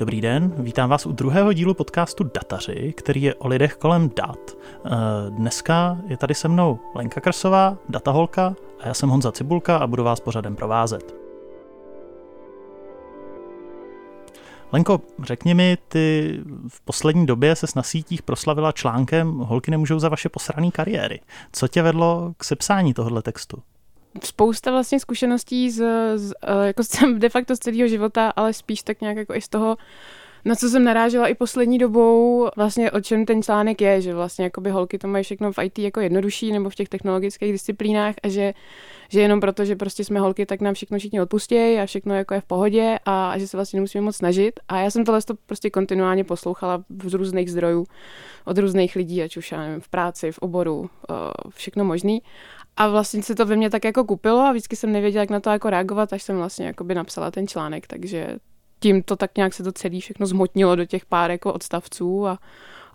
Dobrý den, vítám vás u druhého dílu podcastu Dataři, který je o lidech kolem dat. Eh, dneska je tady se mnou Lenka Krsová, dataholka, a já jsem Honza Cibulka a budu vás pořadem provázet. Lenko, řekni mi, ty v poslední době se na sítích proslavila článkem Holky nemůžou za vaše posrané kariéry. Co tě vedlo k sepsání tohoto textu? Spousta vlastně zkušeností z, z, eh, jako de facto z celého života, ale spíš tak nějak jako i z toho, na co jsem narážela i poslední dobou, vlastně o čem ten článek je, že vlastně jakoby holky to mají všechno v IT jako jednodušší nebo v těch technologických disciplínách a že, že jenom proto, že prostě jsme holky, tak nám všechno všichni odpustějí a všechno jako je v pohodě a, a že se vlastně nemusíme moc snažit. A já jsem tohle to prostě kontinuálně poslouchala z různých zdrojů, od různých lidí, ať už já nevím, v práci, v oboru, eh, všechno možný. A vlastně se to ve mně tak jako kupilo a vždycky jsem nevěděla, jak na to jako reagovat, až jsem vlastně jakoby napsala ten článek, takže tím to tak nějak se to celé všechno zhmotnilo do těch pár jako odstavců a,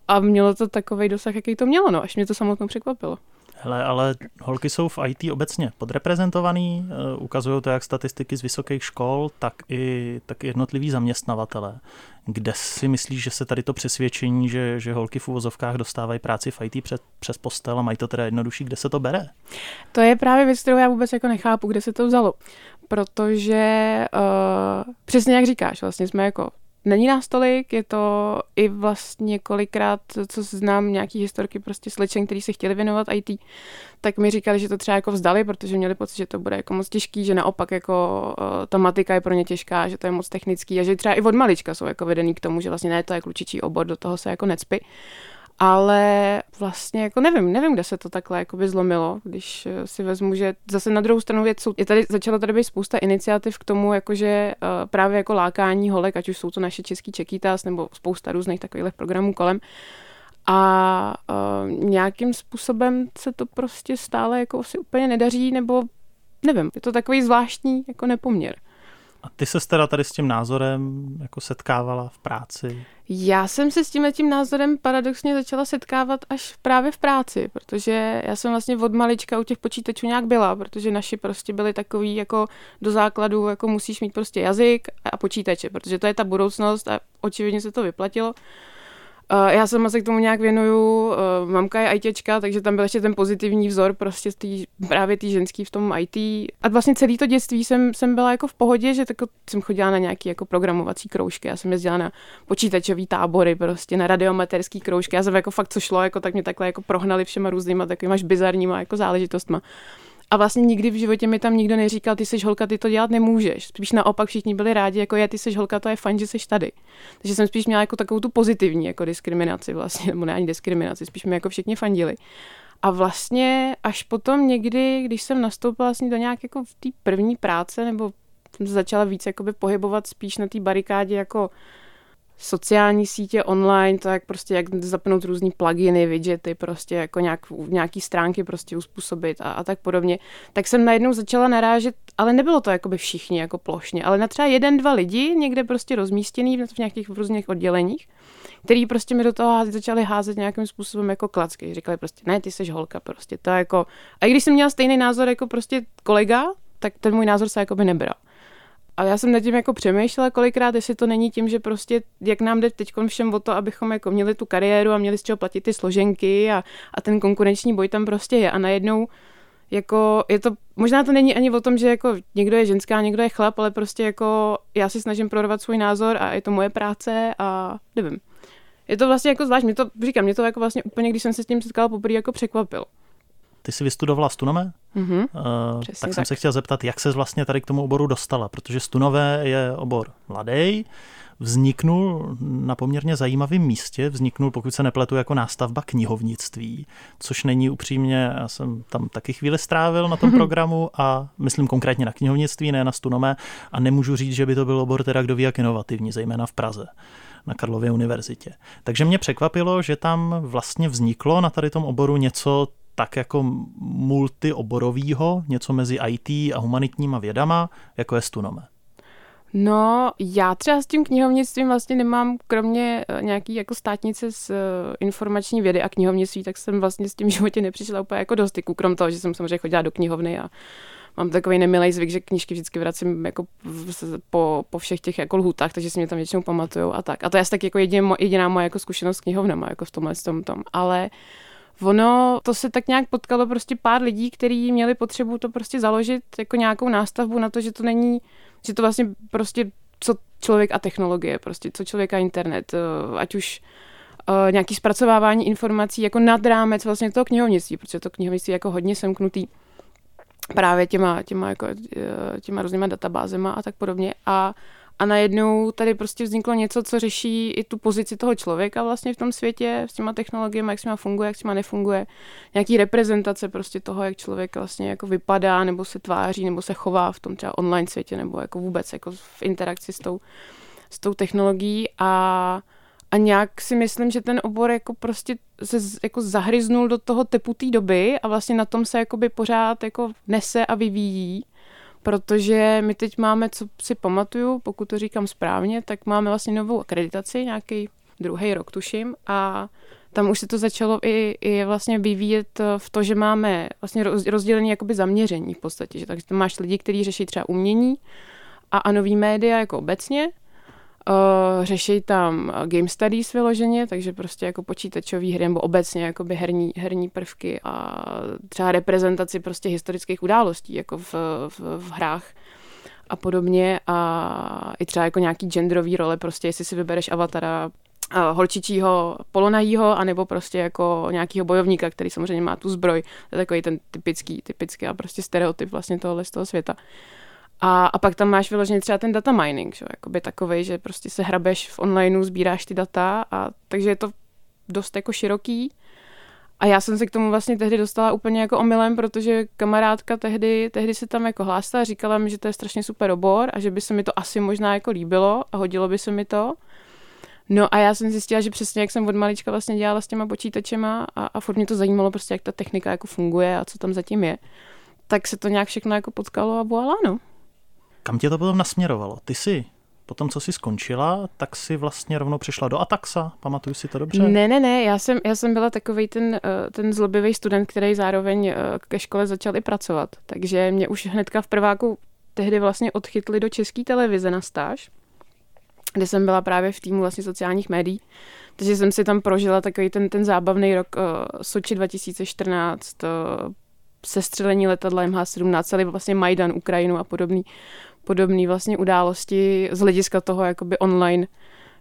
a mělo to takový dosah, jaký to mělo, no, až mě to samotnou překvapilo. Hele, ale holky jsou v IT obecně podreprezentovaný, eh, ukazují to jak statistiky z vysokých škol, tak i, tak i jednotliví zaměstnavatele. Kde si myslíš, že se tady to přesvědčení, že, že holky v uvozovkách dostávají práci v IT před, přes postel a mají to teda jednodušší, kde se to bere? To je právě věc, kterou já vůbec jako nechápu, kde se to vzalo. Protože uh, přesně jak říkáš, vlastně jsme jako Není nás tolik, je to i vlastně kolikrát, co znám nějaký historky prostě slečen, který se chtěli věnovat IT, tak mi říkali, že to třeba jako vzdali, protože měli pocit, že to bude jako moc těžký, že naopak jako uh, ta matika je pro ně těžká, že to je moc technický a že třeba i od malička jsou jako vedený k tomu, že vlastně ne, to je klučičí obor, do toho se jako necpy ale vlastně jako nevím, nevím, kde se to takhle jako by zlomilo, když eh, si vezmu, že zase na druhou stranu věc, je tady, začalo tady být spousta iniciativ k tomu, jakože uh, právě jako lákání holek, ať už jsou to naše český čekýtas nebo spousta různých takových programů kolem, a uh, nějakým způsobem se to prostě stále jako asi úplně nedaří, nebo nevím, je to takový zvláštní jako nepoměr. A ty se teda tady s tím názorem jako setkávala v práci? Já jsem se s tím tím názorem paradoxně začala setkávat až právě v práci, protože já jsem vlastně od malička u těch počítačů nějak byla, protože naši prostě byli takový jako do základu, jako musíš mít prostě jazyk a počítače, protože to je ta budoucnost a očividně se to vyplatilo. Uh, já sama se k tomu nějak věnuju, uh, mamka je ITčka, takže tam byl ještě ten pozitivní vzor prostě tý, právě tý ženský v tom IT. A vlastně celý to dětství jsem, jsem byla jako v pohodě, že tak jsem chodila na nějaký jako programovací kroužky, já jsem jezdila na počítačový tábory, prostě na radiomaterský kroužky, já jsem jako fakt co šlo, jako tak mě takhle jako prohnali všema různýma takovýma až bizarníma jako záležitostma. A vlastně nikdy v životě mi tam nikdo neříkal, ty jsi holka, ty to dělat nemůžeš. Spíš naopak všichni byli rádi, jako je, ty jsi holka, to je fajn, že jsi tady. Takže jsem spíš měla jako takovou tu pozitivní jako diskriminaci vlastně, nebo ne ani diskriminaci, spíš mi jako všichni fandili. A vlastně až potom někdy, když jsem nastoupila vlastně do nějak jako v té první práce, nebo jsem začala víc jakoby pohybovat spíš na té barikádě jako sociální sítě online, to jak prostě jak zapnout různý pluginy, widgety, prostě jako nějak, nějaký stránky prostě uspůsobit a, a tak podobně, tak jsem najednou začala narážet, ale nebylo to jakoby všichni jako plošně, ale na třeba jeden, dva lidi někde prostě rozmístěný v nějakých různých odděleních, který prostě mi do toho začali házet nějakým způsobem jako klacky. Říkali prostě, ne, ty jsi holka, prostě to jako... A i když jsem měla stejný názor jako prostě kolega, tak ten můj názor se jako by nebral. A já jsem nad tím jako přemýšlela kolikrát, jestli to není tím, že prostě, jak nám jde teď všem o to, abychom jako měli tu kariéru a měli z čeho platit ty složenky a, a ten konkurenční boj tam prostě je. A najednou jako je to, možná to není ani o tom, že jako někdo je ženská, někdo je chlap, ale prostě jako já si snažím prorovat svůj názor a je to moje práce a nevím. Je to vlastně jako zvlášť, mě to, říkám, mě to jako vlastně úplně, když jsem se s tím setkala poprvé, jako překvapilo. Ty jsi vystudovala Stunome? Mm-hmm, uh, tak jsem tak. se chtěl zeptat, jak se vlastně tady k tomu oboru dostala, protože Stunové je obor mladý, vzniknul na poměrně zajímavém místě, vzniknul, pokud se nepletu, jako nástavba knihovnictví, což není upřímně, já jsem tam taky chvíli strávil na tom programu a myslím konkrétně na knihovnictví, ne na Stunome a nemůžu říct, že by to byl obor teda kdo ví jak inovativní, zejména v Praze na Karlově univerzitě. Takže mě překvapilo, že tam vlastně vzniklo na tady tom oboru něco tak jako multioborovýho, něco mezi IT a humanitníma vědama, jako je Stunome? No, já třeba s tím knihovnictvím vlastně nemám, kromě eh, nějaký jako státnice z eh, informační vědy a knihovnictví, tak jsem vlastně s tím životě nepřišla úplně jako do styku, krom toho, že jsem samozřejmě chodila do knihovny a mám takový nemilý zvyk, že knížky vždycky vracím jako po, po všech těch jako lhutách, takže si mě tam většinou pamatujou a tak. A to je asi tak jako jediná, jediná moje jako zkušenost s knihovnama, jako v tomhle tom, tom. Ale Ono, to se tak nějak potkalo prostě pár lidí, kteří měli potřebu to prostě založit jako nějakou nástavbu na to, že to není, že to vlastně prostě co člověk a technologie, prostě co člověk a internet, eh, ať už uh, nějaký zpracovávání informací jako nad rámec vlastně toho knihovnictví, protože to knihovnictví je jako hodně semknutý právě těma, těma, jako, eh, těma různýma databázema a tak podobně. A a najednou tady prostě vzniklo něco, co řeší i tu pozici toho člověka vlastně v tom světě, s těma technologiemi, jak s nima funguje, jak s nima nefunguje. Nějaký reprezentace prostě toho, jak člověk vlastně jako vypadá, nebo se tváří, nebo se chová v tom třeba online světě, nebo jako vůbec jako v interakci s tou, s tou technologií a a nějak si myslím, že ten obor jako prostě se jako zahryznul do toho typu té doby a vlastně na tom se jakoby pořád jako nese a vyvíjí protože my teď máme, co si pamatuju, pokud to říkám správně, tak máme vlastně novou akreditaci, nějaký druhý rok tuším a tam už se to začalo i, i vlastně vyvíjet v to, že máme vlastně rozdělené jakoby zaměření v podstatě, že takže máš lidi, kteří řeší třeba umění a, a nový média jako obecně Uh, řeší tam game studies vyloženě, takže prostě jako počítačové hry nebo obecně jakoby herní, herní prvky a třeba reprezentaci prostě historických událostí jako v, v, v hrách a podobně a i třeba jako nějaký genderový role, prostě jestli si vybereš avatara uh, holčičího polonajího, anebo prostě jako nějakého bojovníka, který samozřejmě má tu zbroj. To je takový ten typický, typický a prostě stereotyp vlastně tohle z toho světa. Uh, a, a pak tam máš vyloženě třeba ten data mining, že? Jakoby takovej, že prostě se hrabeš v onlineu, sbíráš ty data a takže je to dost jako široký. A já jsem se k tomu vlastně tehdy dostala úplně jako omylem, protože kamarádka tehdy, tehdy se tam jako hlásila, říkala mi, že to je strašně super obor a že by se mi to asi možná jako líbilo a hodilo by se mi to. No a já jsem zjistila, že přesně jak jsem od malička vlastně dělala s těma počítačema a, a furt mě to zajímalo prostě, jak ta technika jako funguje a co tam zatím je, tak se to nějak všechno jako potkalo a voilà, no. Kam tě to potom nasměrovalo? Ty jsi potom, co jsi skončila, tak si vlastně rovnou přišla do Ataxa, pamatuju si to dobře? Ne, ne, ne, já jsem, já jsem byla takový ten, eh, ten zlobivý student, který zároveň eh, ke škole začal i pracovat. Takže mě už hnedka v prváku tehdy vlastně odchytli do české televize na stáž, kde jsem byla právě v týmu vlastně sociálních médií. Takže jsem si tam prožila takový ten, ten zábavný rok uh, Soči 2014, uh, sestřelení letadla MH17, celý vlastně Majdan, Ukrajinu a podobný podobné vlastně události z hlediska toho jakoby online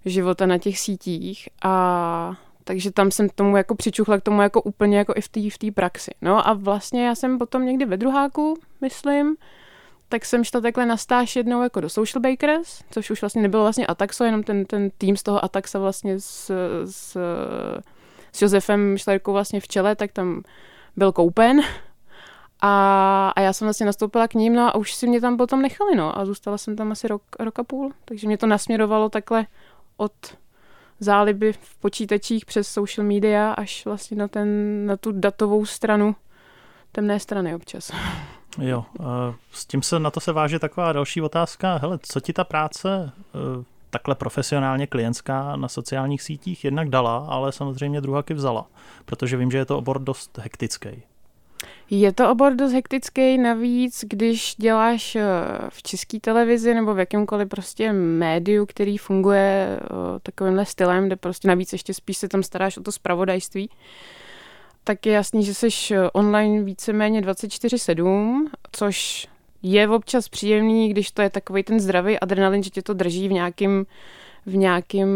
života na těch sítích a takže tam jsem tomu jako přičuchla k tomu jako úplně jako i v té v tý praxi. No a vlastně já jsem potom někdy ve druháku, myslím, tak jsem šla takhle na stáž jednou jako do Social Bakers, což už vlastně nebylo vlastně Ataxo, jenom ten, ten tým z toho Ataxa vlastně s, s, s Josefem Šlerkou vlastně v čele, tak tam byl koupen a, a já jsem vlastně nastoupila k ním, no a už si mě tam potom nechali, no. A zůstala jsem tam asi rok, rok a půl. Takže mě to nasměrovalo takhle od záliby v počítačích přes social media až vlastně na, ten, na tu datovou stranu temné strany občas. Jo, s tím se na to se váže taková další otázka. Hele, co ti ta práce e, takhle profesionálně klientská na sociálních sítích jednak dala, ale samozřejmě druhaky vzala, protože vím, že je to obor dost hektický. Je to obor dost hektický, navíc, když děláš eh, v české televizi nebo v jakémkoliv prostě médiu, který funguje eh, takovýmhle stylem, kde prostě navíc ještě spíš se tam staráš o to spravodajství, tak je jasný, že jsi eh, online víceméně 24-7, což je občas příjemný, když to je takový ten zdravý adrenalin, že tě to drží v nějakým v nějakém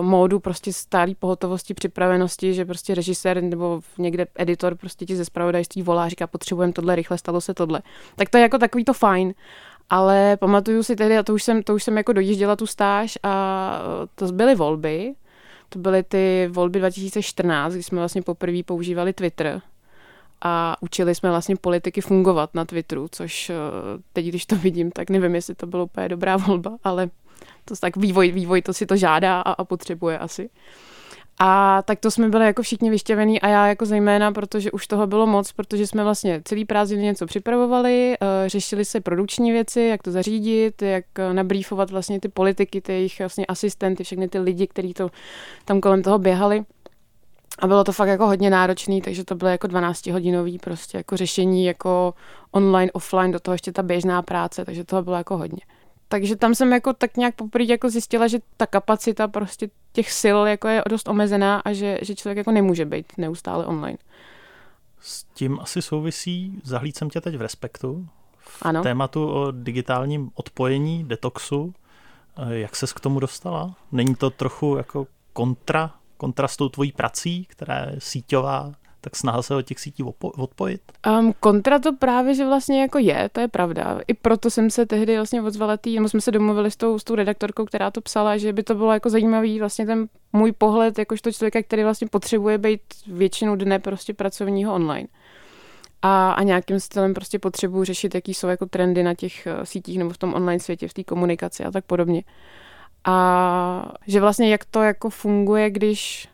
uh, módu prostě stálý pohotovosti, připravenosti, že prostě režisér nebo někde editor prostě ti ze spravodajství volá, říká, potřebujeme tohle, rychle stalo se tohle. Tak to je jako takový to fajn. Ale pamatuju si tedy, a to už jsem, to už jsem jako dojížděla tu stáž a eh, to byly volby. To byly ty volby 2014, kdy jsme vlastně poprvé používali Twitter a učili jsme vlastně politiky fungovat na Twitteru, což eh, teď, když to vidím, tak nevím, jestli to bylo úplně dobrá volba, ale to tak vývoj, vývoj to si to žádá a, a potřebuje asi. A tak to jsme byli jako všichni vyštěvení a já jako zejména, protože už toho bylo moc, protože jsme vlastně celý prázdniny něco připravovali, uh, řešili se produkční věci, jak to zařídit, jak uh, nabrýfovat vlastně ty politiky, ty jejich vlastně asistenty, všechny ty lidi, kteří to tam kolem toho běhali. A bylo to fakt jako hodně náročný, takže to bylo jako 12 hodinový prostě jako řešení jako online, offline, do toho ještě ta běžná práce, takže toho bylo jako hodně. Takže tam jsem jako tak nějak poprvé jako zjistila, že ta kapacita prostě těch sil jako je dost omezená a že, že člověk jako nemůže být neustále online. S tím asi souvisí, zahlíd jsem tě teď v Respektu, v ano. tématu o digitálním odpojení, detoxu. Eh, jak ses k tomu dostala? Není to trochu jako kontra, kontra s tou tvojí prací, která je síťová, tak snaha se od těch sítí odpojit? Um, kontra to právě, že vlastně jako je, to je pravda. I proto jsem se tehdy vlastně odzvala tý, jsme se domluvili s tou, s tou redaktorkou, která to psala, že by to bylo jako zajímavý vlastně ten můj pohled, jakožto člověka, který vlastně potřebuje být většinu dne prostě pracovního online. A, a nějakým stylem prostě potřebuji řešit, jaký jsou jako trendy na těch uh, sítích nebo v tom online světě, v té komunikaci a tak podobně. A že vlastně jak to jako funguje, když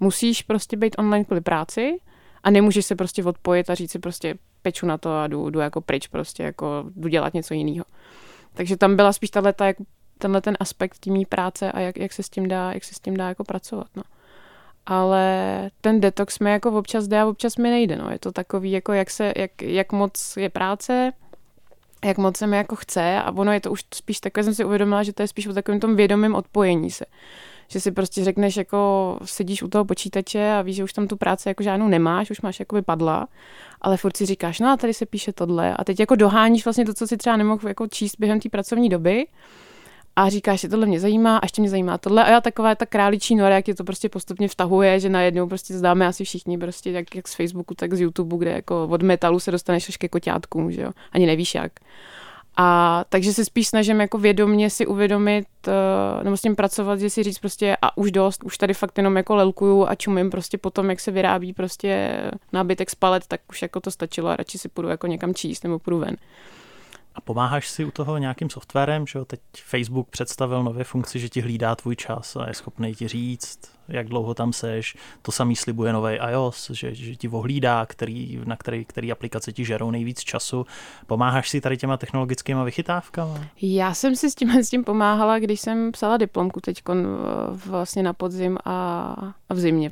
musíš prostě být online kvůli práci, a nemůžeš se prostě odpojit a říct si prostě peču na to a jdu, jdu jako pryč prostě, jako jdu dělat něco jiného. Takže tam byla spíš tato, jako, tenhle ten aspekt tím práce a jak, jak, se s tím dá, jak se s tím dá jako pracovat, no. Ale ten detox mi jako občas jde a občas mi nejde, no. Je to takový, jako jak, se, jak, jak moc je práce, jak moc se mi jako chce a ono je to už spíš takové, jsem si uvědomila, že to je spíš o takovém tom vědomém odpojení se že si prostě řekneš, jako sedíš u toho počítače a víš, že už tam tu práci jako žádnou nemáš, už máš jako padla, ale furt si říkáš, no a tady se píše tohle a teď jako doháníš vlastně to, co si třeba nemohl jako číst během té pracovní doby a říkáš, že tohle mě zajímá, a ještě mě zajímá tohle. A já taková ta králičí nora, jak je to prostě postupně vtahuje, že najednou prostě zdáme asi všichni, prostě jak, jak z Facebooku, tak z YouTube, kde jako od metalu se dostaneš až ke koťátkům, že jo. Ani nevíš jak. A takže se spíš snažím jako vědomě si uvědomit, uh, nebo s tím pracovat, že si říct prostě a už dost, už tady fakt jenom jako lelkuju a čumím prostě potom, jak se vyrábí prostě nábytek z palet, tak už jako to stačilo a radši si půjdu jako někam číst nebo půjdu ven. A pomáháš si u toho nějakým softwarem, že jo? Teď Facebook představil nové funkci, že ti hlídá tvůj čas a je schopný ti říct, jak dlouho tam seš. To samý slibuje nový iOS, že, že ti ohlídá, který, na který, který aplikace ti žerou nejvíc času. Pomáháš si tady těma technologickými vychytávkama? Já jsem si s tím, s tím pomáhala, když jsem psala diplomku teď vlastně na podzim a, a v zimě.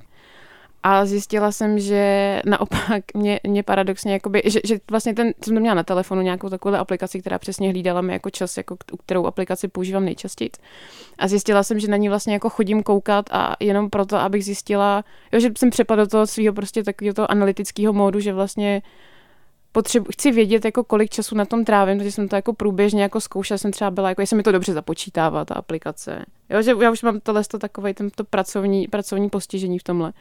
A zjistila jsem, že naopak mě, mě paradoxně, jakoby, že, že vlastně ten, jsem to měla na telefonu nějakou takovou aplikaci, která přesně hlídala mi jako čas, jako, kterou aplikaci používám nejčastěji. A zjistila jsem, že na ní vlastně jako chodím koukat a jenom proto, abych zjistila, jo, že jsem přepadla do toho svého prostě takového toho analytického módu, že vlastně potřebu, chci vědět, jako kolik času na tom trávím, protože jsem to jako průběžně jako zkoušela, jsem třeba byla, jako jestli mi to dobře započítává, ta aplikace. Jo, že já už mám tohle to takové tento pracovní, pracovní postižení v tomhle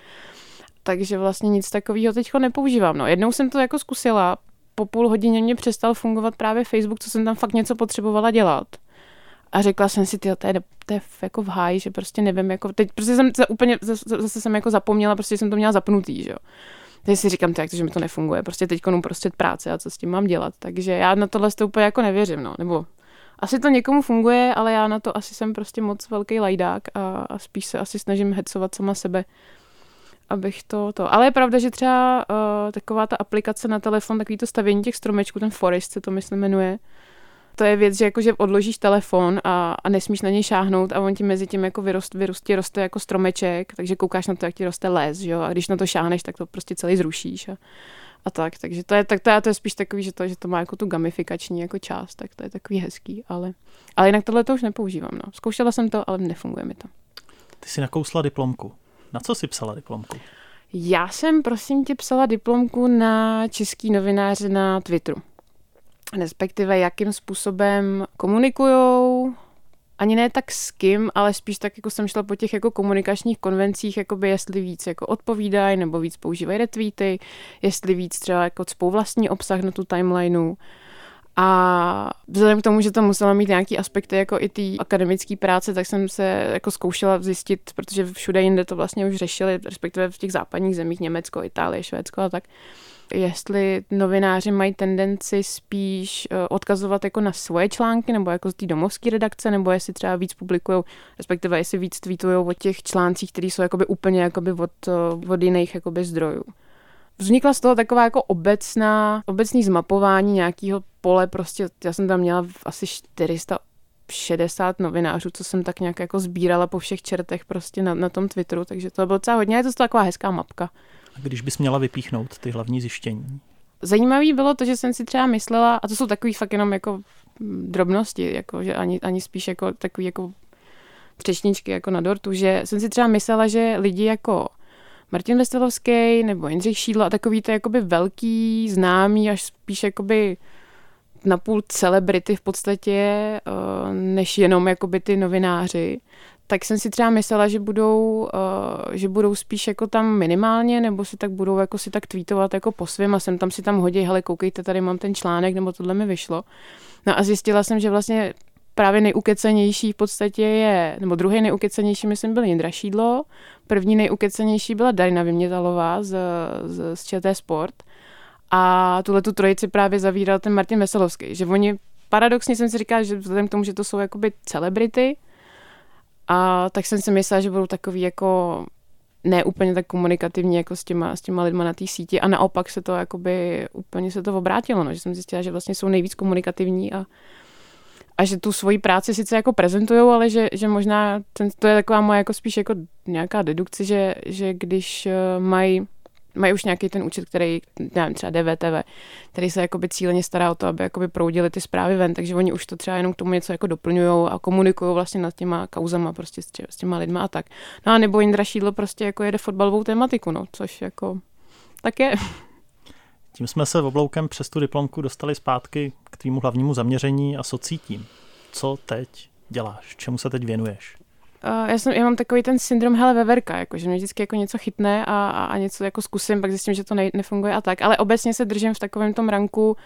takže vlastně nic takového teď nepoužívám. No, jednou jsem to jako zkusila, po půl hodině mě přestal fungovat právě Facebook, co jsem tam fakt něco potřebovala dělat. A řekla jsem si, tyjo, to je, to je jako v háji, že prostě nevím, jako teď prostě jsem se úplně, zase, zase jsem jako zapomněla, prostě jsem to měla zapnutý, že jo. Teď si říkám, tak, že mi to nefunguje, prostě teď konu prostě práce a co s tím mám dělat. Takže já na tohle to úplně jako nevěřím, no. Nebo asi to někomu funguje, ale já na to asi jsem prostě moc velký lajdák a, a spíš se asi snažím hecovat sama sebe abych to, to. Ale je pravda, že třeba uh, taková ta aplikace na telefon, takový to stavění těch stromečků, ten Forest se to myslím jmenuje, to je věc, že jako, že odložíš telefon a, a nesmíš na něj šáhnout a on ti mezi tím jako vyrost, vyrost, roste jako stromeček, takže koukáš na to, jak ti roste les, jo? a když na to šáhneš, tak to prostě celý zrušíš a, a tak, takže to je, tak to, je, to je spíš takový, že to, že to má jako tu gamifikační jako část, tak to je takový hezký, ale, ale jinak tohle to už nepoužívám, no. Zkoušela jsem to, ale nefunguje mi to. Ty jsi nakousla diplomku. Na co jsi psala diplomku? Já jsem, prosím tě, psala diplomku na český novináře na Twitteru. Respektive, jakým způsobem komunikujou, ani ne tak s kým, ale spíš tak, jako jsem šla po těch jako komunikačních konvencích, jakoby jestli víc jako odpovídají, nebo víc používají retweety, jestli víc třeba jako cpou vlastní obsah na tu timelineu. A vzhledem k tomu, že to musela mít nějaký aspekty jako i té akademické práce, tak jsem se jako zkoušela zjistit, protože všude jinde to vlastně už řešili, respektive v těch západních zemích, Německo, Itálie, Švédsko a tak, jestli novináři mají tendenci spíš eh, odkazovat jako na svoje články, nebo jako z té domovské redakce, nebo jestli třeba víc publikují, respektive jestli víc tweetují o těch článcích, které jsou jakoby úplně jakoby od, eh, od jiných jakoby zdrojů vznikla z toho taková jako obecná, obecný zmapování nějakého pole, prostě já jsem tam měla asi 400 60 novinářů, co jsem tak nějak jako sbírala po všech čertech prostě na, na tom Twitteru, takže to bylo docela hodně, je to taková hezká mapka. A když bys měla vypíchnout ty hlavní zjištění? Zajímavý bylo to, že jsem si třeba myslela, a to jsou takový fakt jenom jako drobnosti, jako, že ani, ani spíš jako takový jako třešničky jako na dortu, že jsem si třeba myslela, že lidi jako Martin Veselovský nebo Jindřich Šídlo a takový to jakoby velký, známý, až spíš jakoby napůl celebrity v podstatě, eh, než jenom jakoby ty novináři, tak jsem si třeba myslela, že budou, uh, že budou spíš jako tam minimálně, nebo si tak budou jako si tak tweetovat jako po svém a jsem tam si tam hodí, hele, koukejte, tady mám ten článek, nebo tohle mi vyšlo. No a zjistila jsem, že vlastně právě nejukecenější v podstatě je, nebo druhý nejukecenější, myslím, byl Jindra Šídlo, první nejukecenější byla Darina Vymětalová z, z, z ČT Sport. A tuhle tu trojici právě zavíral ten Martin Veselovský, že oni paradoxně jsem si říkala, že vzhledem k tomu, že to jsou jakoby celebrity, a tak jsem si myslela, že budou takový jako ne úplně tak komunikativní jako s těma, s těma lidma na té síti a naopak se to jakoby úplně se to obrátilo, no, že jsem zjistila, že vlastně jsou nejvíc komunikativní a, a že tu svoji práci sice jako prezentují, ale že, že možná ten, to je taková moje jako spíš jako nějaká dedukce, že, že když eh, mají mají už nějaký ten účet, který, nevím, třeba DVTV, který se jakoby cíleně stará o to, aby jakoby proudili ty zprávy ven, takže oni už to třeba jenom k tomu něco jako doplňují a komunikují vlastně nad těma kauzama prostě s, tě, s těma lidma a tak. No a nebo Jindra Šídlo prostě jako jede fotbalovou tematiku, no, což jako tak je. Tím jsme se obloukem přes tu diplomku dostali zpátky k tvýmu hlavnímu zaměření a socítím. Co teď děláš? Čemu se teď věnuješ? Já, jsem, já mám takový ten syndrom hele veverka, jako, že mě vždycky jako něco chytne a, a, a něco jako zkusím, pak zjistím, že to ne, nefunguje a tak. Ale obecně se držím v takovém tom ranku,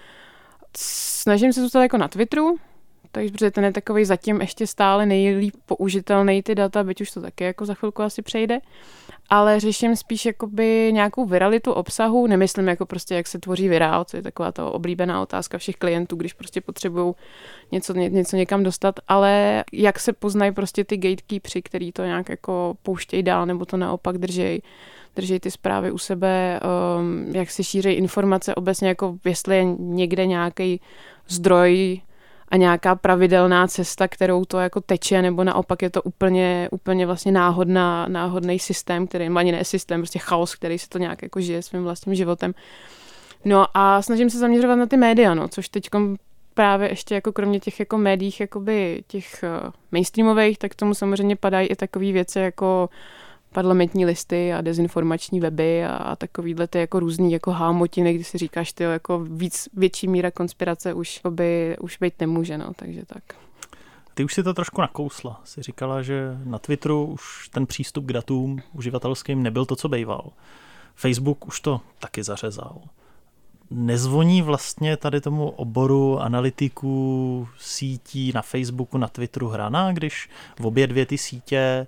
snažím se zůstat jako na Twitteru, takže protože ten je takový zatím ještě stále nejlíp použitelný ty data, byť už to taky jako za chvilku asi přejde. Ale řeším spíš jakoby nějakou viralitu obsahu, nemyslím jako prostě, jak se tvoří virál, co je taková ta oblíbená otázka všech klientů, když prostě potřebují něco, ně, něco někam dostat, ale jak se poznají prostě ty gatekeepři, který to nějak jako pouštějí dál, nebo to naopak držej drží ty zprávy u sebe, um, jak se šíří informace obecně, jako jestli je někde nějaký zdroj a nějaká pravidelná cesta, kterou to jako teče, nebo naopak je to úplně, úplně vlastně náhodná, náhodný systém, který, ani ne systém, prostě chaos, který se to nějak jako žije svým vlastním životem. No a snažím se zaměřovat na ty média, no, což teď právě ještě jako kromě těch jako médiích, jakoby těch uh, mainstreamových, tak tomu samozřejmě padají i takové věci jako parlamentní listy a dezinformační weby a, takovýhle ty jako různý jako hámotiny, kdy si říkáš, ty jako víc, větší míra konspirace už by, už být nemůže, no, takže tak. Ty už si to trošku nakousla. Jsi říkala, že na Twitteru už ten přístup k datům uživatelským nebyl to, co býval. Facebook už to taky zařezal. Nezvoní vlastně tady tomu oboru analytiků sítí na Facebooku, na Twitteru hrana, když v obě dvě ty sítě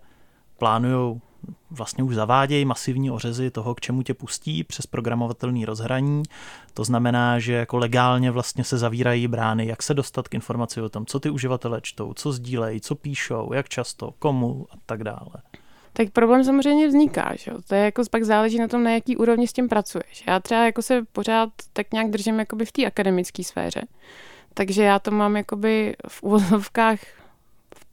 plánují vlastně už zavádějí masivní ořezy toho, k čemu tě pustí přes programovatelný rozhraní. To znamená, že jako legálně vlastně se zavírají brány, jak se dostat k informaci o tom, co ty uživatelé čtou, co sdílejí, co píšou, jak často, komu a tak dále. Tak problém samozřejmě vzniká, že jo? To je jako pak záleží na tom, na jaký úrovni s tím pracuješ. Já třeba jako se pořád tak nějak držím jakoby v té akademické sféře. Takže já to mám jakoby v úvodovkách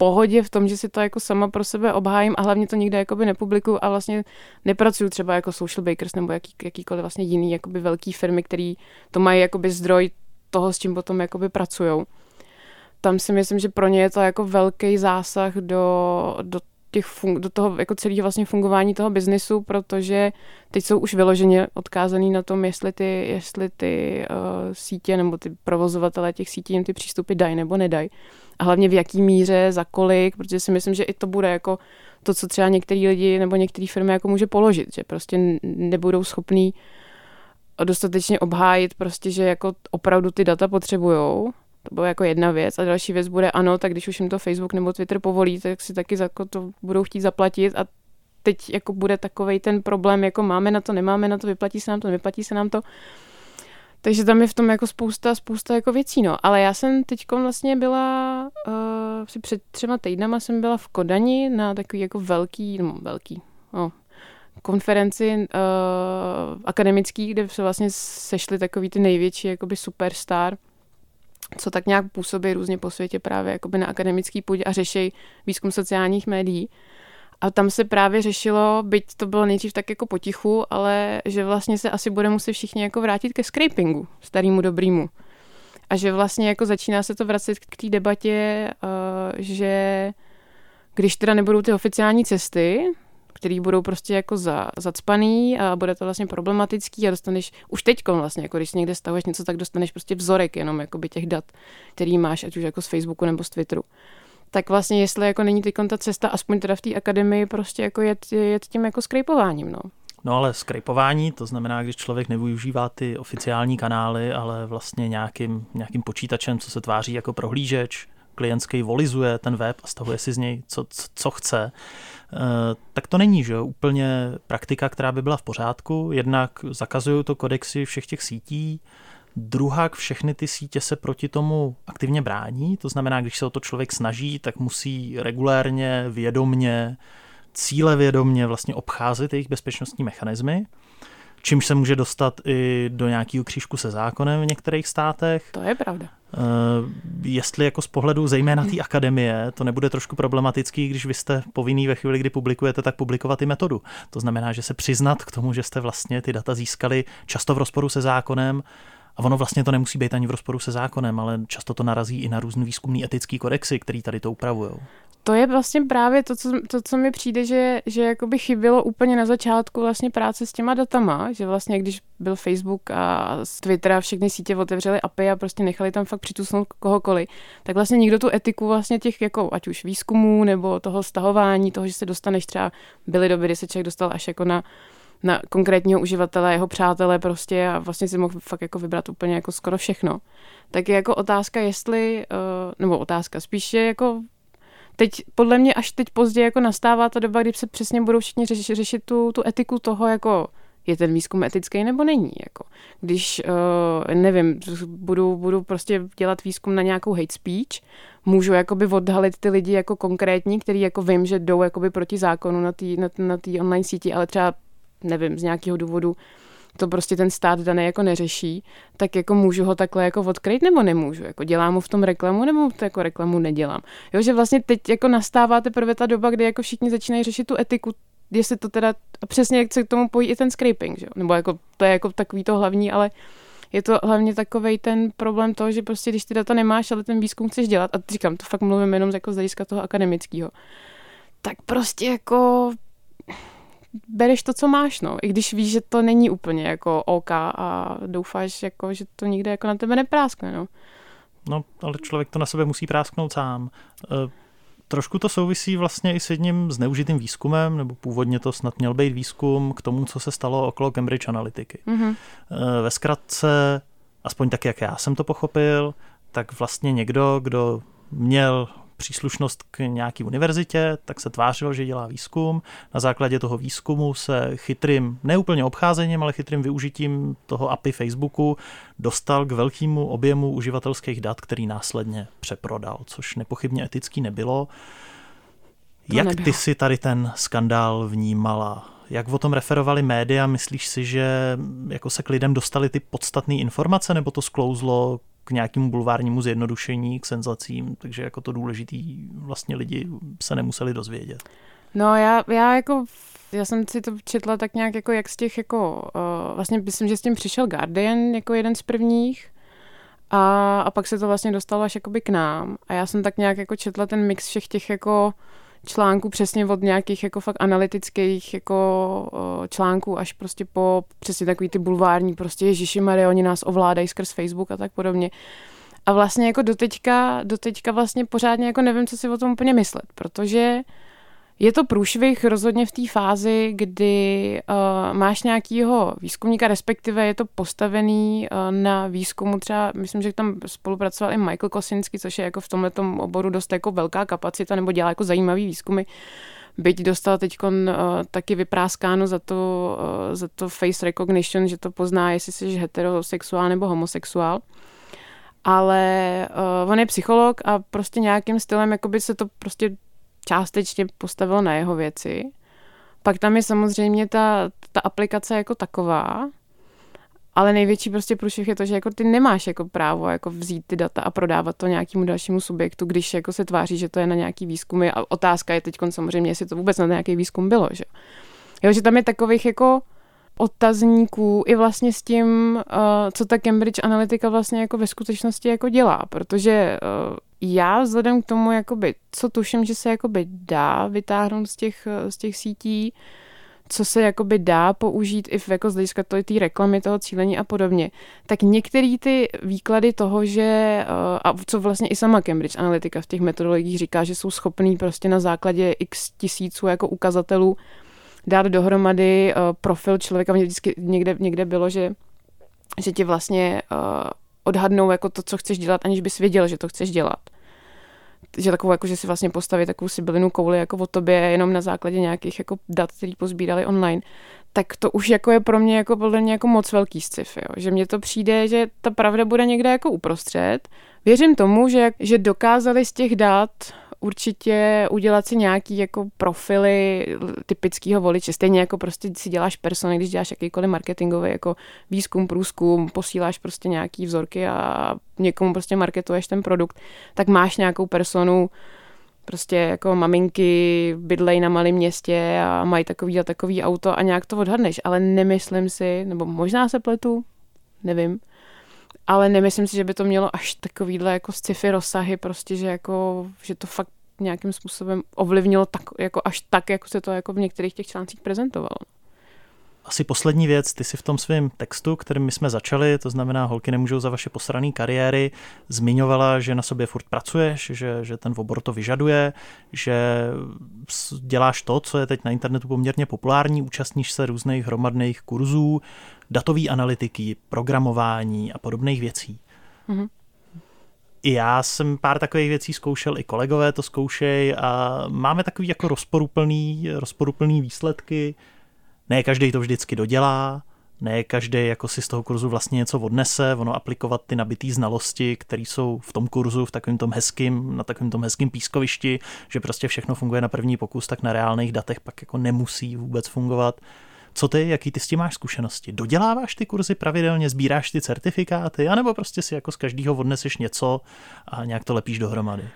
pohodě v tom, že si to jako sama pro sebe obhájím a hlavně to nikde jakoby nepublikuju a vlastně nepracuju třeba jako social bakers nebo jaký, jakýkoliv vlastně jiný jakoby velký firmy, který to mají jakoby zdroj toho, s čím potom jakoby pracujou. Tam si myslím, že pro ně je to jako velký zásah do, do těch fun- do toho jako celého vlastně fungování toho biznisu, protože teď jsou už vyloženě odkázaný na tom, jestli ty, jestli ty uh, sítě nebo ty provozovatelé těch sítí jim ty přístupy dají nebo nedají. A hlavně v jaký míře, za kolik, protože si myslím, že i to bude jako to, co třeba některý lidi nebo některé firmy jako může položit, že prostě nebudou schopní dostatečně obhájit prostě, že jako opravdu ty data potřebujou to byla jako jedna věc. A další věc bude, ano, tak když už jim to Facebook nebo Twitter povolí, tak si taky za to budou chtít zaplatit a teď jako bude takový ten problém, jako máme na to, nemáme na to, vyplatí se nám to, nevyplatí se nám to. Takže tam je v tom jako spousta, spousta jako věcí, no. Ale já jsem teď vlastně byla, uh, před třema týdnama jsem byla v Kodani na takový jako velký, no velký, no, konferenci uh, akademický, kde se vlastně sešly takový ty největší jakoby superstar co tak nějak působí různě po světě právě jakoby na akademický půdě a řeší výzkum sociálních médií. A tam se právě řešilo, byť to bylo nejdřív tak jako potichu, ale že vlastně se asi bude muset všichni jako vrátit ke scrapingu, starýmu dobrýmu. A že vlastně jako začíná se to vracet k té debatě, uh, že když teda nebudou ty oficiální cesty, který budou prostě jako za, zacpaný a bude to vlastně problematický a dostaneš už teď vlastně, jako když si někde stavuješ něco, tak dostaneš prostě vzorek jenom jakoby těch dat, který máš, ať už jako z Facebooku nebo z Twitteru. Tak vlastně jestli jako není teď ta cesta, aspoň teda v té akademii, prostě jako jet, jet tím jako skrejpováním, no. No ale skrejpování, to znamená, když člověk nevyužívá ty oficiální kanály, ale vlastně nějakým, nějakým počítačem, co se tváří jako prohlížeč, klientský volizuje ten web a stahuje si z něj, co, co, co chce, eh, tak to není že úplně praktika, která by byla v pořádku. Jednak zakazují to kodexy všech těch sítí, Druhak všechny ty sítě se proti tomu aktivně brání, to znamená, když se o to člověk snaží, tak musí regulérně, vědomně, cílevědomně vlastně obcházet jejich bezpečnostní mechanismy čímž se může dostat i do nějakého křížku se zákonem v některých státech. To je pravda. Uh, jestli jako z pohledu zejména té akademie to nebude trošku problematický, když vy jste povinný ve chvíli, kdy publikujete, tak publikovat i metodu. To znamená, že se přiznat k tomu, že jste vlastně ty data získali často v rozporu se zákonem, a ono vlastně to nemusí být ani v rozporu se zákonem, ale často to narazí i na různý výzkumný etický kodexy, který tady to upravují. To je vlastně právě to, co, to, co mi přijde, že, že jakoby chybělo úplně na začátku vlastně práce s těma datama, že vlastně když byl Facebook a z Twittera všechny sítě otevřeli API a prostě nechali tam fakt přitusnout kohokoliv, tak vlastně nikdo tu etiku vlastně těch jako ať už výzkumů nebo toho stahování, toho, že se dostaneš třeba, byly doby, kdy se člověk dostal až jako na na konkrétního uživatele, jeho přátele prostě a vlastně si mohl fakt jako vybrat úplně jako skoro všechno. Tak je jako otázka, jestli, uh, nebo otázka, spíš je jako teď podle mě až teď pozdě jako nastává ta doba, kdy se přesně budou všichni řešit, řešit tu, tu etiku toho, jako je ten výzkum etický nebo není. Jako. Když, uh, nevím, budu, budu prostě dělat výzkum na nějakou hate speech, můžu jakoby odhalit ty lidi jako konkrétní, který jako vím, že jdou jakoby proti zákonu na té na, na online síti, ale třeba, nevím, z nějakého důvodu to prostě ten stát daný jako neřeší, tak jako můžu ho takhle jako odkryt nebo nemůžu? Jako dělám mu v tom reklamu nebo to jako reklamu nedělám? Jo, že vlastně teď jako nastává teprve ta doba, kdy jako všichni začínají řešit tu etiku, jestli to teda, a přesně jak se k tomu pojí i ten scraping, že jo? Nebo jako to je jako takový to hlavní, ale je to hlavně takový ten problém toho, že prostě když ty data nemáš, ale ten výzkum chceš dělat, a říkám, to fakt mluvím jenom jako z hlediska toho akademického, tak prostě jako bereš to, co máš, no. I když víš, že to není úplně jako OK a doufáš, jako, že to nikde jako na tebe nepráskne, no. No, ale člověk to na sebe musí prásknout sám. E, trošku to souvisí vlastně i s jedním zneužitým výzkumem, nebo původně to snad měl být výzkum k tomu, co se stalo okolo Cambridge Analytiky. Mm-hmm. E, ve zkratce, aspoň tak, jak já jsem to pochopil, tak vlastně někdo, kdo měl příslušnost k nějaké univerzitě, tak se tvářilo, že dělá výzkum. Na základě toho výzkumu se chytrým, neúplně obcházením, ale chytrým využitím toho API Facebooku dostal k velkému objemu uživatelských dat, který následně přeprodal, což nepochybně etický nebylo. To Jak nebylo. ty si tady ten skandál vnímala? Jak o tom referovali média? Myslíš si, že jako se k lidem dostali ty podstatné informace, nebo to sklouzlo k nějakému bulvárnímu zjednodušení, k senzacím, takže jako to důležitý vlastně lidi se nemuseli dozvědět. No já, já jako já jsem si to četla tak nějak jako jak z těch jako, uh, vlastně myslím, že s tím přišel Guardian jako jeden z prvních a, a pak se to vlastně dostalo až jakoby k nám a já jsem tak nějak jako četla ten mix všech těch jako článků přesně od nějakých jako fakt analytických jako článků až prostě po přesně takový ty bulvární prostě Ježíši Maria, oni nás ovládají skrz Facebook a tak podobně. A vlastně jako doteďka, doteďka vlastně pořádně jako nevím, co si o tom úplně myslet, protože uh, je to průšvih rozhodně v té fázi, kdy uh, máš nějakýho výzkumníka, respektive je to postavený uh, na výzkumu třeba, myslím, že tam spolupracoval i Michael Kosinski, což je jako v tomhle oboru dost jako velká kapacita, nebo dělá jako zajímavý výzkumy. Byť dostal teď uh, taky vypráskáno za to, uh, za to face recognition, že to pozná, jestli jsi heterosexuál nebo homosexuál ale uh, on je psycholog a prostě nějakým stylem se to prostě částečně postavil na jeho věci. Pak tam je samozřejmě ta, ta aplikace jako taková ale největší prostě průšvih je to, že jako ty nemáš jako právo jako vzít ty data a prodávat to nějakému dalšímu subjektu, když jako se tváří, že to je na nějaký výzkumy a otázka je teď samozřejmě, jestli to vůbec na nějaký výzkum bylo, že jo, že tam je takových jako otazníků i vlastně s tím, uh, co ta Cambridge Analytica vlastně jako ve skutečnosti jako dělá, protože uh, já vzhledem k tomu, jakoby, co tuším, že se jakoby dá vytáhnout z těch, z těch sítí, co se jakoby dá použít i v, jako z hlediska té reklamy, toho cílení a podobně, tak některé ty výklady toho, že eh, a co vlastně i sama Cambridge Analytica v těch metodologiích říká, že jsou schopný prostě na základě x tisíců jako ukazatelů dát dohromady uh, profil člověka. Mně vždycky někde, někde bylo, že, že ti vlastně uh, odhadnou jako to, co chceš dělat, aniž bys věděl, že to chceš dělat že takovou, jako, že si vlastně postaví takovou sibylinu kouli jako o tobě jenom na základě nějakých jako dat, který pozbírali online, tak to už jako je pro mě jako podle mě jako moc velký sci jo? že mně to přijde, že ta pravda bude někde jako uprostřed. Věřím tomu, že, že dokázali z těch dat určitě udělat si nějaký jako profily typického voliče. Stejně jako prostě si děláš persony, když děláš jakýkoliv marketingový jako výzkum, průzkum, posíláš prostě nějaký vzorky a někomu prostě marketuješ ten produkt, tak máš nějakou personu, prostě jako maminky bydlej na malém městě a mají takový a takový auto a nějak to odhadneš, ale nemyslím si, nebo možná se pletu, nevím, ale nemyslím si, že by to mělo až takovýhle jako sci-fi rozsahy, prostě, že jako, že to fakt nějakým způsobem ovlivnilo tak, jako až tak, jako se to jako v některých těch článcích prezentovalo. Asi poslední věc, ty si v tom svém textu, kterým jsme začali, to znamená holky nemůžou za vaše posrané kariéry, zmiňovala, že na sobě furt pracuješ, že, že ten obor to vyžaduje, že děláš to, co je teď na internetu poměrně populární, účastníš se různých hromadných kurzů, datové analytiky, programování a podobných věcí. Mm-hmm. I já jsem pár takových věcí zkoušel, i kolegové to zkoušej a máme takový jako rozporuplný, rozporuplný výsledky. Ne každý to vždycky dodělá, ne každý jako si z toho kurzu vlastně něco odnese, ono aplikovat ty nabitý znalosti, které jsou v tom kurzu, v takovém tom hezkým, na takovém tom hezkém pískovišti, že prostě všechno funguje na první pokus, tak na reálných datech pak jako nemusí vůbec fungovat. Co ty, jaký ty s tím máš zkušenosti? Doděláváš ty kurzy pravidelně, sbíráš ty certifikáty, anebo prostě si jako z každého odneseš něco a nějak to lepíš dohromady?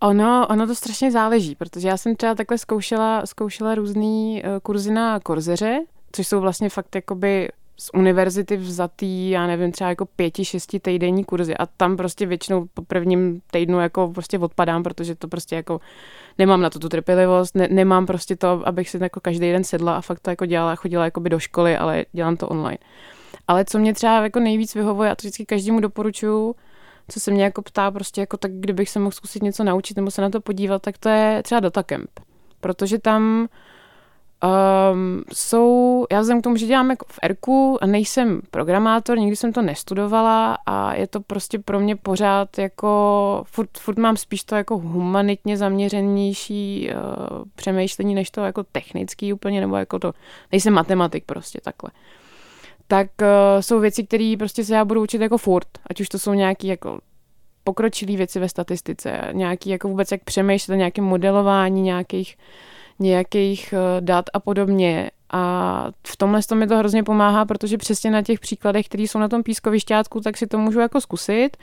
Ono, ono to strašně záleží, protože já jsem třeba takhle zkoušela, zkoušela různý eh, kurzy na Korzeře, což jsou vlastně fakt jakoby z univerzity vzatý, já nevím, třeba jako pěti, šesti týdenní kurzy a tam prostě většinou po prvním týdnu jako prostě odpadám, protože to prostě jako nemám na to tu trpělivost, ne, nemám prostě to, abych si jako každý den sedla a fakt to jako dělala, chodila jako by do školy, ale dělám to online. Ale co mě třeba jako nejvíc vyhovuje, a to vždycky každému doporučuju, co se mě jako ptá, prostě jako tak, kdybych se mohl zkusit něco naučit nebo se na to podívat, tak to je třeba Datacamp. Protože tam Um, jsou, já vzhledem k tomu, že dělám jako v ERKu nejsem programátor, nikdy jsem to nestudovala a je to prostě pro mě pořád jako, furt, furt mám spíš to jako humanitně zaměřenější uh, přemýšlení, než to jako technický úplně, nebo jako to, nejsem matematik prostě takhle. Tak uh, jsou věci, které prostě se já budu učit jako furt, ať už to jsou nějaký jako pokročilé věci ve statistice, nějaký jako vůbec jak přemýšlet, nějaké modelování nějakých uh, nějakých eh, dat a podobně. A v tomhle to mi to hrozně pomáhá, protože přesně na těch příkladech, které jsou na tom pískovišťátku, tak si to můžu jako zkusit.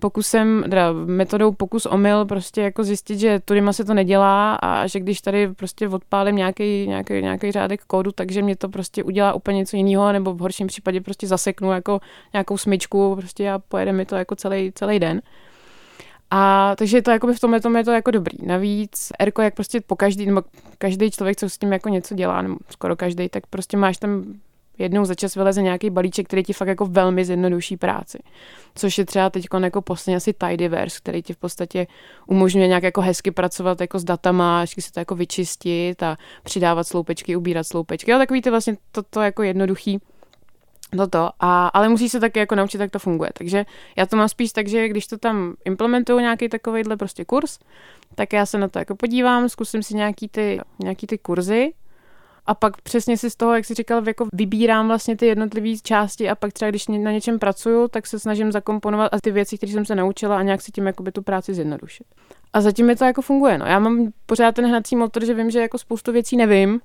Pokusem, teda metodou pokus omyl prostě jako zjistit, že tudyma se to nedělá a že když tady prostě odpálím nějaký, nějaký, nějaký řádek kódu, takže mě to prostě udělá úplně něco jiného, nebo v horším případě prostě zaseknu jako nějakou smyčku prostě a pojede mi to jako celý, celý den. A takže to jako v tomhle tom je to jako dobrý. Navíc Erko, jak prostě po každý, nebo každý člověk, co s tím jako něco dělá, nebo skoro každý, tak prostě máš tam jednou za čas vyleze nějaký balíček, který ti fakt jako velmi zjednoduší práci. Což je třeba teď jako posledně asi Tidyverse, který ti v podstatě umožňuje nějak jako hezky pracovat jako s datama, až si to jako vyčistit a přidávat sloupečky, ubírat sloupečky. Jo, takový ty vlastně to, to jako jednoduchý toto, a, ale musí se taky jako naučit, jak to funguje. Takže já to mám spíš tak, že když to tam implementuju nějaký takovýhle prostě kurz, tak já se na to jako podívám, zkusím si nějaký ty, nějaký ty kurzy a pak přesně si z toho, jak jsi říkal, jako vybírám vlastně ty jednotlivé části a pak třeba, když na něčem pracuju, tak se snažím zakomponovat a ty věci, které jsem se naučila a nějak si tím jakoby tu práci zjednodušit. A zatím mi to jako funguje. No. Já mám pořád ten hnací motor, že vím, že jako spoustu věcí nevím,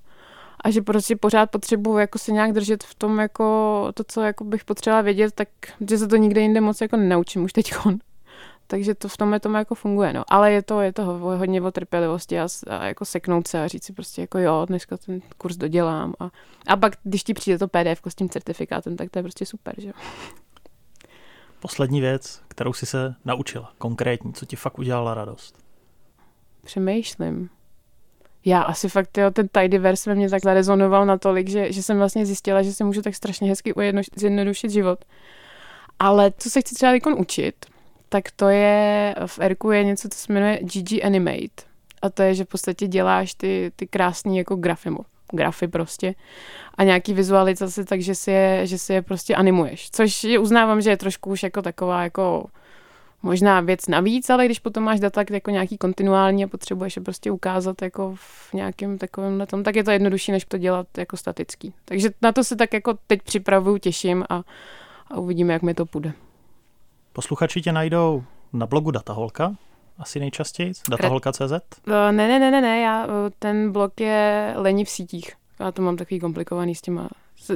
a že prostě pořád potřebuji jako se nějak držet v tom jako to, co jako bych potřebovala vědět, tak že se to nikde jinde moc jako nenaučím už teď. Takže to v tomhle tomu jako funguje, no. Ale je to, je to hodně o trpělivosti a, a, jako seknout se a říct si prostě jako jo, dneska ten kurz dodělám a, a pak, když ti přijde to PDF s tím certifikátem, tak to je prostě super, že Poslední věc, kterou jsi se naučila, konkrétní, co ti fakt udělala radost? Přemýšlím. Já asi fakt, jo, ten Tidyverse ve mě tak zarezonoval natolik, že, že jsem vlastně zjistila, že si můžu tak strašně hezky zjednodušit život. Ale co se chci třeba učit, tak to je, v Erku je něco, co se jmenuje GG Animate. A to je, že v podstatě děláš ty, ty krásné jako grafy, grafy prostě a nějaký vizualizace, takže si je, že si je prostě animuješ. Což uznávám, že je trošku už jako taková jako možná věc navíc, ale když potom máš data jako nějaký kontinuální a potřebuješ je prostě ukázat jako v nějakém takovém tom, tak je to jednodušší, než to dělat jako statický. Takže na to se tak jako teď připravuju, těším a, a uvidíme, jak mi to půjde. Posluchači tě najdou na blogu Dataholka, asi nejčastěji, dataholka.cz? Eh, ne, ne, ne, ne, ne, já, eh, ten blog je lení v sítích. Já to mám takový komplikovaný s těma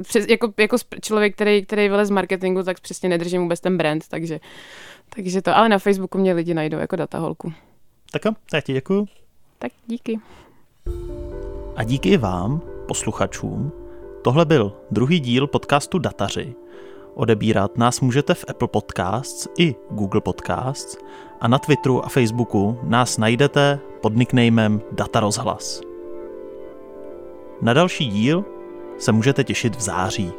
přes, jako, jako člověk, který, který vylez z marketingu, tak přesně nedržím vůbec ten brand, takže, takže to, ale na Facebooku mě lidi najdou jako dataholku. Tak jo, tak ti děkuju. Tak díky. A díky i vám, posluchačům, tohle byl druhý díl podcastu Dataři. Odebírat nás můžete v Apple Podcasts i Google Podcasts a na Twitteru a Facebooku nás najdete pod nicknamem Data Rozhlas. Na další díl se můžete těšit v září.